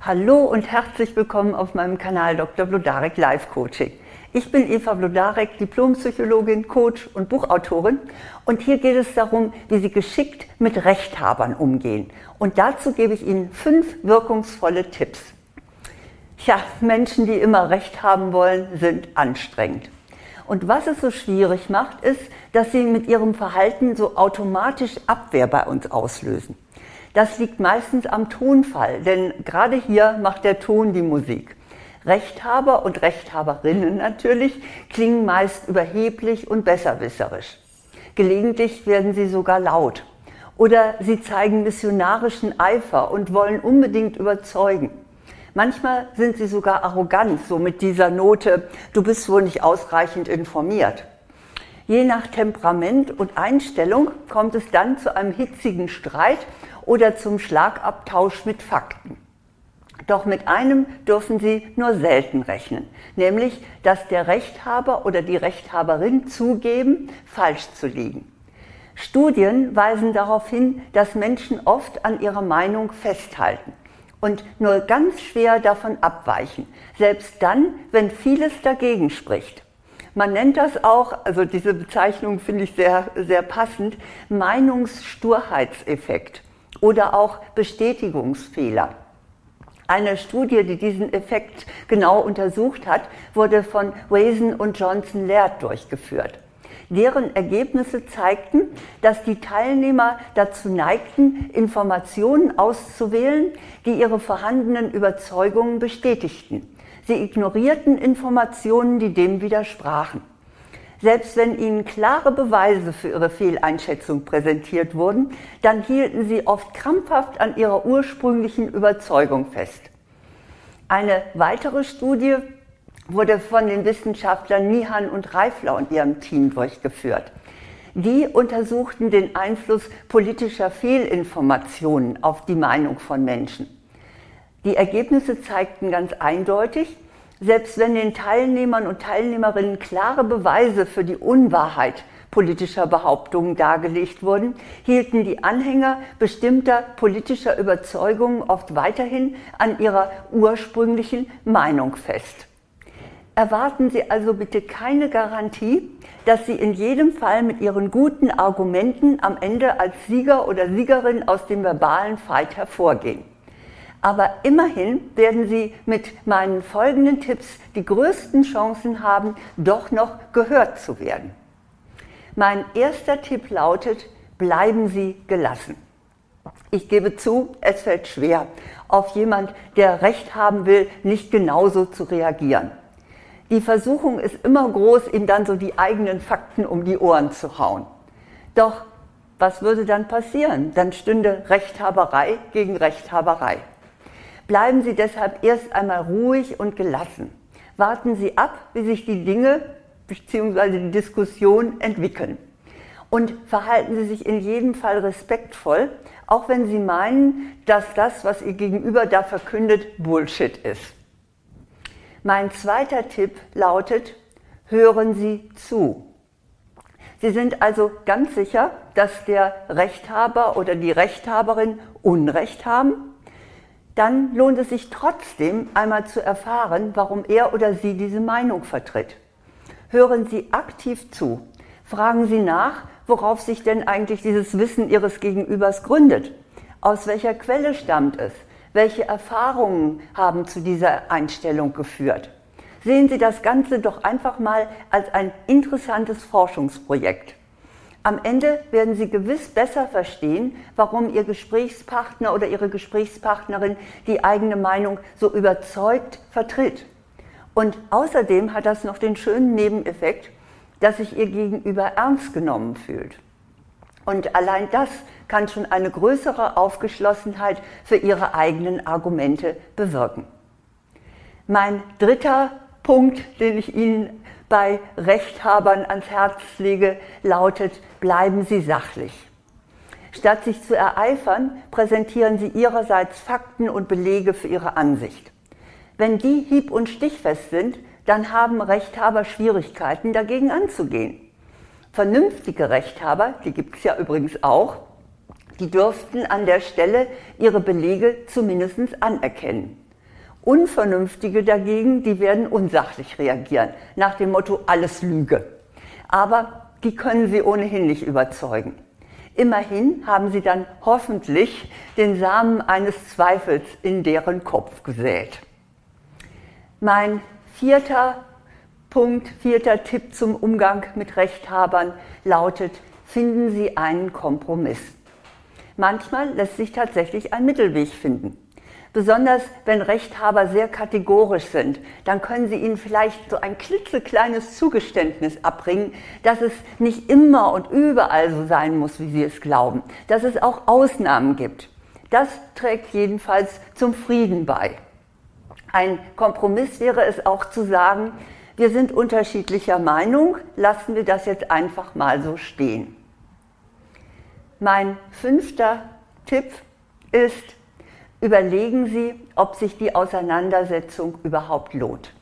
Hallo und herzlich willkommen auf meinem Kanal Dr. Blodarek Live Coaching. Ich bin Eva Blodarek, Diplompsychologin, Coach und Buchautorin und hier geht es darum, wie Sie geschickt mit Rechthabern umgehen. Und dazu gebe ich Ihnen fünf wirkungsvolle Tipps. Tja, Menschen, die immer Recht haben wollen, sind anstrengend. Und was es so schwierig macht, ist, dass sie mit ihrem Verhalten so automatisch Abwehr bei uns auslösen. Das liegt meistens am Tonfall, denn gerade hier macht der Ton die Musik. Rechthaber und Rechthaberinnen natürlich klingen meist überheblich und besserwisserisch. Gelegentlich werden sie sogar laut. Oder sie zeigen missionarischen Eifer und wollen unbedingt überzeugen. Manchmal sind sie sogar arrogant, so mit dieser Note, du bist wohl nicht ausreichend informiert. Je nach Temperament und Einstellung kommt es dann zu einem hitzigen Streit oder zum Schlagabtausch mit Fakten. Doch mit einem dürfen Sie nur selten rechnen, nämlich dass der Rechthaber oder die Rechthaberin zugeben, falsch zu liegen. Studien weisen darauf hin, dass Menschen oft an ihrer Meinung festhalten und nur ganz schwer davon abweichen, selbst dann, wenn vieles dagegen spricht. Man nennt das auch, also diese Bezeichnung finde ich sehr, sehr passend, Meinungssturheitseffekt oder auch Bestätigungsfehler. Eine Studie, die diesen Effekt genau untersucht hat, wurde von Wason und Johnson Laird durchgeführt. Deren Ergebnisse zeigten, dass die Teilnehmer dazu neigten, Informationen auszuwählen, die ihre vorhandenen Überzeugungen bestätigten. Sie ignorierten Informationen, die dem widersprachen. Selbst wenn ihnen klare Beweise für ihre Fehleinschätzung präsentiert wurden, dann hielten sie oft krampfhaft an ihrer ursprünglichen Überzeugung fest. Eine weitere Studie wurde von den Wissenschaftlern Nihan und Reifler und ihrem Team durchgeführt. Die untersuchten den Einfluss politischer Fehlinformationen auf die Meinung von Menschen. Die Ergebnisse zeigten ganz eindeutig, selbst wenn den Teilnehmern und Teilnehmerinnen klare Beweise für die Unwahrheit politischer Behauptungen dargelegt wurden, hielten die Anhänger bestimmter politischer Überzeugungen oft weiterhin an ihrer ursprünglichen Meinung fest. Erwarten Sie also bitte keine Garantie, dass Sie in jedem Fall mit Ihren guten Argumenten am Ende als Sieger oder Siegerin aus dem verbalen Fight hervorgehen. Aber immerhin werden Sie mit meinen folgenden Tipps die größten Chancen haben, doch noch gehört zu werden. Mein erster Tipp lautet, bleiben Sie gelassen. Ich gebe zu, es fällt schwer, auf jemand, der Recht haben will, nicht genauso zu reagieren. Die Versuchung ist immer groß, ihm dann so die eigenen Fakten um die Ohren zu hauen. Doch was würde dann passieren? Dann stünde Rechthaberei gegen Rechthaberei. Bleiben Sie deshalb erst einmal ruhig und gelassen. Warten Sie ab, wie sich die Dinge bzw. die Diskussion entwickeln. Und verhalten Sie sich in jedem Fall respektvoll, auch wenn Sie meinen, dass das, was Ihr Gegenüber da verkündet, Bullshit ist. Mein zweiter Tipp lautet, hören Sie zu. Sie sind also ganz sicher, dass der Rechthaber oder die Rechthaberin Unrecht haben dann lohnt es sich trotzdem einmal zu erfahren, warum er oder sie diese Meinung vertritt. Hören Sie aktiv zu. Fragen Sie nach, worauf sich denn eigentlich dieses Wissen Ihres Gegenübers gründet. Aus welcher Quelle stammt es? Welche Erfahrungen haben zu dieser Einstellung geführt? Sehen Sie das Ganze doch einfach mal als ein interessantes Forschungsprojekt. Am Ende werden Sie gewiss besser verstehen, warum Ihr Gesprächspartner oder Ihre Gesprächspartnerin die eigene Meinung so überzeugt vertritt. Und außerdem hat das noch den schönen Nebeneffekt, dass sich Ihr Gegenüber ernst genommen fühlt. Und allein das kann schon eine größere Aufgeschlossenheit für Ihre eigenen Argumente bewirken. Mein dritter Punkt, den ich Ihnen bei Rechthabern ans Herz lege, lautet, bleiben Sie sachlich. Statt sich zu ereifern, präsentieren Sie Ihrerseits Fakten und Belege für Ihre Ansicht. Wenn die hieb- und stichfest sind, dann haben Rechthaber Schwierigkeiten, dagegen anzugehen. Vernünftige Rechthaber, die gibt es ja übrigens auch, die dürften an der Stelle ihre Belege zumindest anerkennen. Unvernünftige dagegen, die werden unsachlich reagieren, nach dem Motto alles Lüge. Aber die können Sie ohnehin nicht überzeugen. Immerhin haben Sie dann hoffentlich den Samen eines Zweifels in deren Kopf gesät. Mein vierter Punkt, vierter Tipp zum Umgang mit Rechthabern lautet, finden Sie einen Kompromiss. Manchmal lässt sich tatsächlich ein Mittelweg finden. Besonders wenn Rechthaber sehr kategorisch sind, dann können Sie ihnen vielleicht so ein klitzekleines Zugeständnis abbringen, dass es nicht immer und überall so sein muss, wie Sie es glauben, dass es auch Ausnahmen gibt. Das trägt jedenfalls zum Frieden bei. Ein Kompromiss wäre es auch zu sagen, wir sind unterschiedlicher Meinung, lassen wir das jetzt einfach mal so stehen. Mein fünfter Tipp ist, überlegen Sie, ob sich die Auseinandersetzung überhaupt lohnt.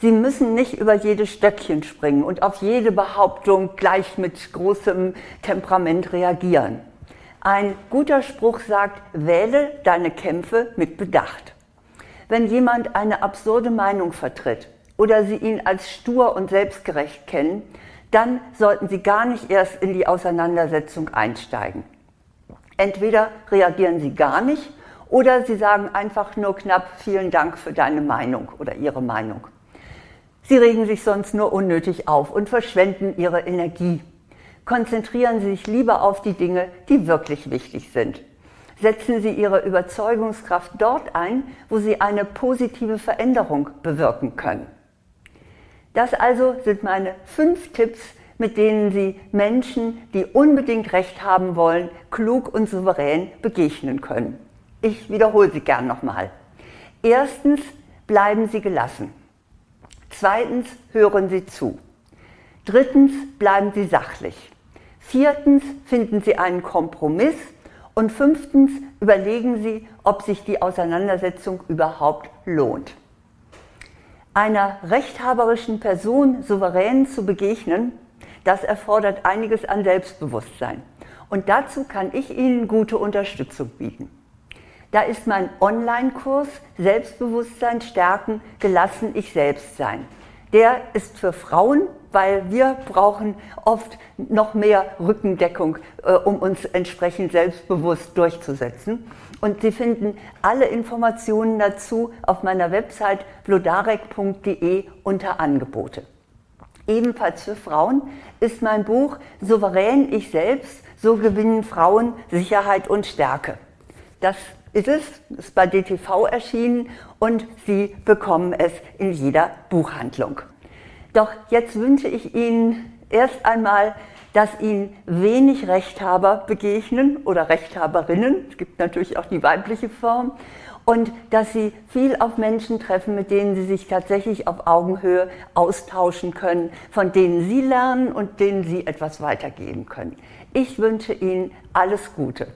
Sie müssen nicht über jedes Stöckchen springen und auf jede Behauptung gleich mit großem Temperament reagieren. Ein guter Spruch sagt, wähle deine Kämpfe mit Bedacht. Wenn jemand eine absurde Meinung vertritt oder Sie ihn als stur und selbstgerecht kennen, dann sollten Sie gar nicht erst in die Auseinandersetzung einsteigen. Entweder reagieren Sie gar nicht oder Sie sagen einfach nur knapp vielen Dank für deine Meinung oder Ihre Meinung. Sie regen sich sonst nur unnötig auf und verschwenden Ihre Energie. Konzentrieren Sie sich lieber auf die Dinge, die wirklich wichtig sind. Setzen Sie Ihre Überzeugungskraft dort ein, wo Sie eine positive Veränderung bewirken können. Das also sind meine fünf Tipps, mit denen Sie Menschen, die unbedingt Recht haben wollen, klug und souverän begegnen können. Ich wiederhole sie gern nochmal. Erstens, bleiben Sie gelassen. Zweitens, hören Sie zu. Drittens, bleiben Sie sachlich. Viertens, finden Sie einen Kompromiss. Und fünftens, überlegen Sie, ob sich die Auseinandersetzung überhaupt lohnt. Einer rechthaberischen Person souverän zu begegnen, das erfordert einiges an Selbstbewusstsein. Und dazu kann ich Ihnen gute Unterstützung bieten. Da ist mein Online-Kurs Selbstbewusstsein stärken, gelassen ich selbst sein. Der ist für Frauen, weil wir brauchen oft noch mehr Rückendeckung, äh, um uns entsprechend selbstbewusst durchzusetzen. Und Sie finden alle Informationen dazu auf meiner Website blodarek.de unter Angebote. Ebenfalls für Frauen ist mein Buch Souverän ich selbst, so gewinnen Frauen Sicherheit und Stärke. Das ist es, ist bei DTV erschienen und Sie bekommen es in jeder Buchhandlung. Doch jetzt wünsche ich Ihnen erst einmal, dass Ihnen wenig Rechthaber begegnen oder Rechthaberinnen. Es gibt natürlich auch die weibliche Form. Und dass Sie viel auf Menschen treffen, mit denen Sie sich tatsächlich auf Augenhöhe austauschen können, von denen Sie lernen und denen Sie etwas weitergeben können. Ich wünsche Ihnen alles Gute.